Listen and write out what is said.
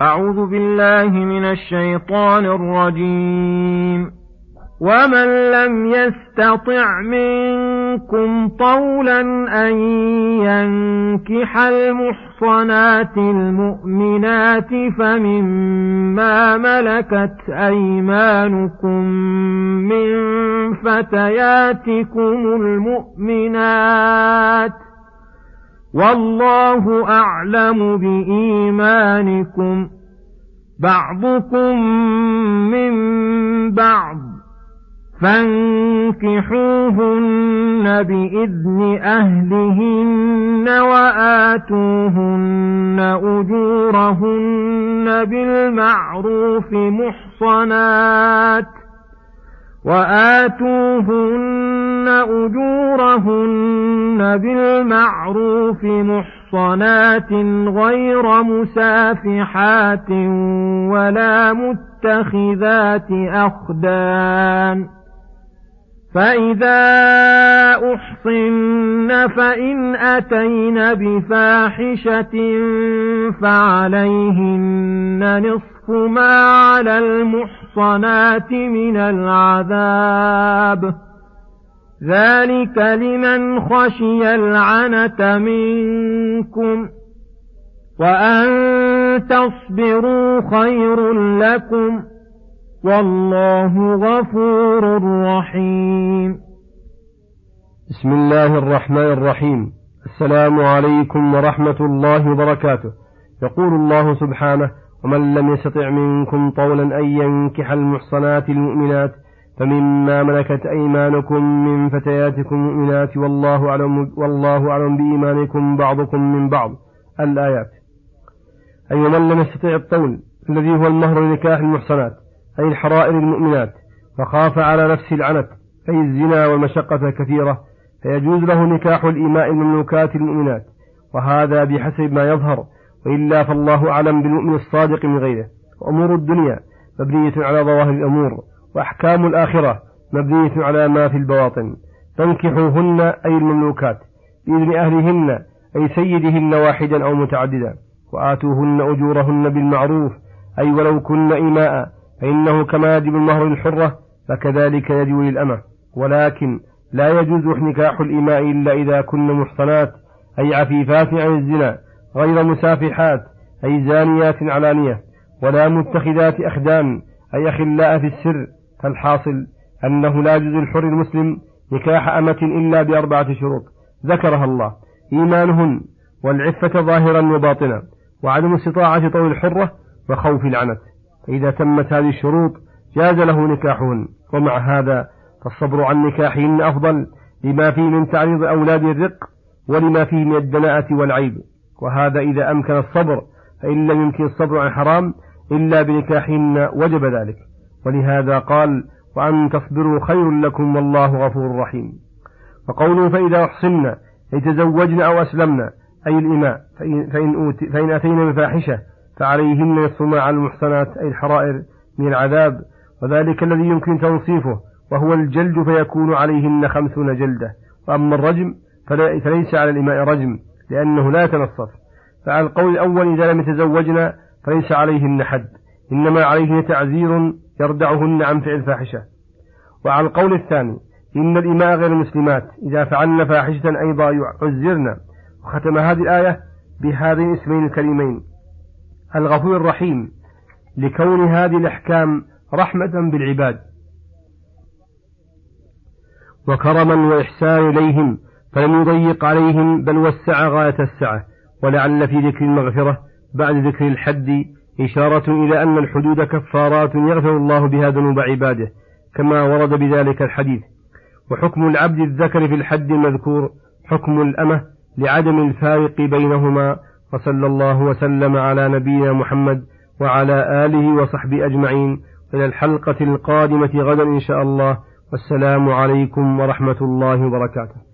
أعوذ بالله من الشيطان الرجيم. ومن لم يستطع منكم طولا أن ينكح المحصنات المؤمنات فمما ملكت أيمانكم من فتياتكم المؤمنات والله أعلم بإيمانكم. بعضكم من بعض. فانكحوهن بإذن أهلهن وآتوهن أجورهن بالمعروف محصنات. وآتوهن أجورهن بالمعروف محصنات غير مسافحات ولا متخذات أخدان فإذا أحصن فإن أتين بفاحشة فعليهن نصف ما على المحصنات من العذاب ذلك لمن خشي العنة منكم وأن تصبروا خير لكم والله غفور رحيم بسم الله الرحمن الرحيم. السلام عليكم ورحمة الله وبركاته. يقول الله سبحانه ومن لم يستطع منكم طولا أن ينكح المحصنات المؤمنات فمما ملكت أيمانكم من فتياتكم المؤمنات والله أعلم, والله أعلم بإيمانكم بعضكم من بعض. الآيات. أي من لم يستطع الطول الذي هو المهر لنكاح المحصنات أي الحرائر المؤمنات وخاف على نفسه العنت أي الزنا والمشقة الكثيرة فيجوز له نكاح الإماء المملوكات المؤمنات. وهذا بحسب ما يظهر وإلا فالله أعلم بالمؤمن الصادق من غيره. وأمور الدنيا مبنية على ظواهر الأمور. وأحكام الآخرة مبنية على ما في البواطن. فانكحوهن أي المملوكات بإذن أهلهن أي سيدهن واحدا أو متعددا وآتوهن أجورهن بالمعروف أي ولو كن إماء فإنه كما يجب المهر للحرة فكذلك يجب للأمة. ولكن لا يجوز نكاح الإماء إلا إذا كن محصنات أي عفيفات عن الزنا غير مسافحات أي زانيات علانية ولا متخذات أخدان أي أخلاء في السر فالحاصل أنه لا يجوز الحر المسلم نكاح أمة إلا بأربعة شروط. ذكرها الله. إيمانهن والعفة ظاهرا وباطنا وعدم استطاعة طول الحرة وخوف العنت. فإذا تمت هذه الشروط جاز له نكاحهن. ومع هذا فالصبر عن نكاحهن أفضل لما فيه من تعريض أولاد الرق ولما فيه من الدناءة والعيب. وهذا إذا أمكن الصبر فإن لم يمكن الصبر عن حرام إلا بنكاحهن وجب ذلك. ولهذا قال وأن تصبروا خير لكم والله غفور رحيم. وقوله فإذا أحصن أي تزوجن أو أسلمن أي الإماء فإن, فإن, فإن أتينا بفاحشة فعليهن نصف ما على المحصنات أي الحرائر من العذاب وذلك الذي يمكن تنصيفه وهو الجلد فيكون عليهن خمسون جلدة. وأما الرجم فليس على الإماء رجم لأنه لا يتنصف. فعلى القول الأول إذا لم يتزوجن فليس عليهن حد. إنما عليهن تعزير يردعهن عن فعل الفاحشة. وعلى القول الثاني إن الإماء غير المسلمات. إذا فعلن فاحشة أيضا يعزرن. وختم هذه الآية بهذين الاسمين الكريمين. الغفور الرحيم لكون هذه الأحكام رحمة بالعباد. وكرما وإحسان إليهم فلم يضيق عليهم بل وسع غاية السعة. ولعل في ذكر المغفرة بعد ذكر الحد إشارة إلى أن الحدود كفارات يغفر الله بها ذنوب عباده كما ورد بذلك الحديث. وحكم العبد الذكر في الحد المذكور حكم الأمة لعدم الفارق بينهما وصلى الله وسلم على نبينا محمد وعلى آله وصحبه أجمعين. إلى الحلقة القادمة غدا إن شاء الله. والسلام عليكم ورحمة الله وبركاته.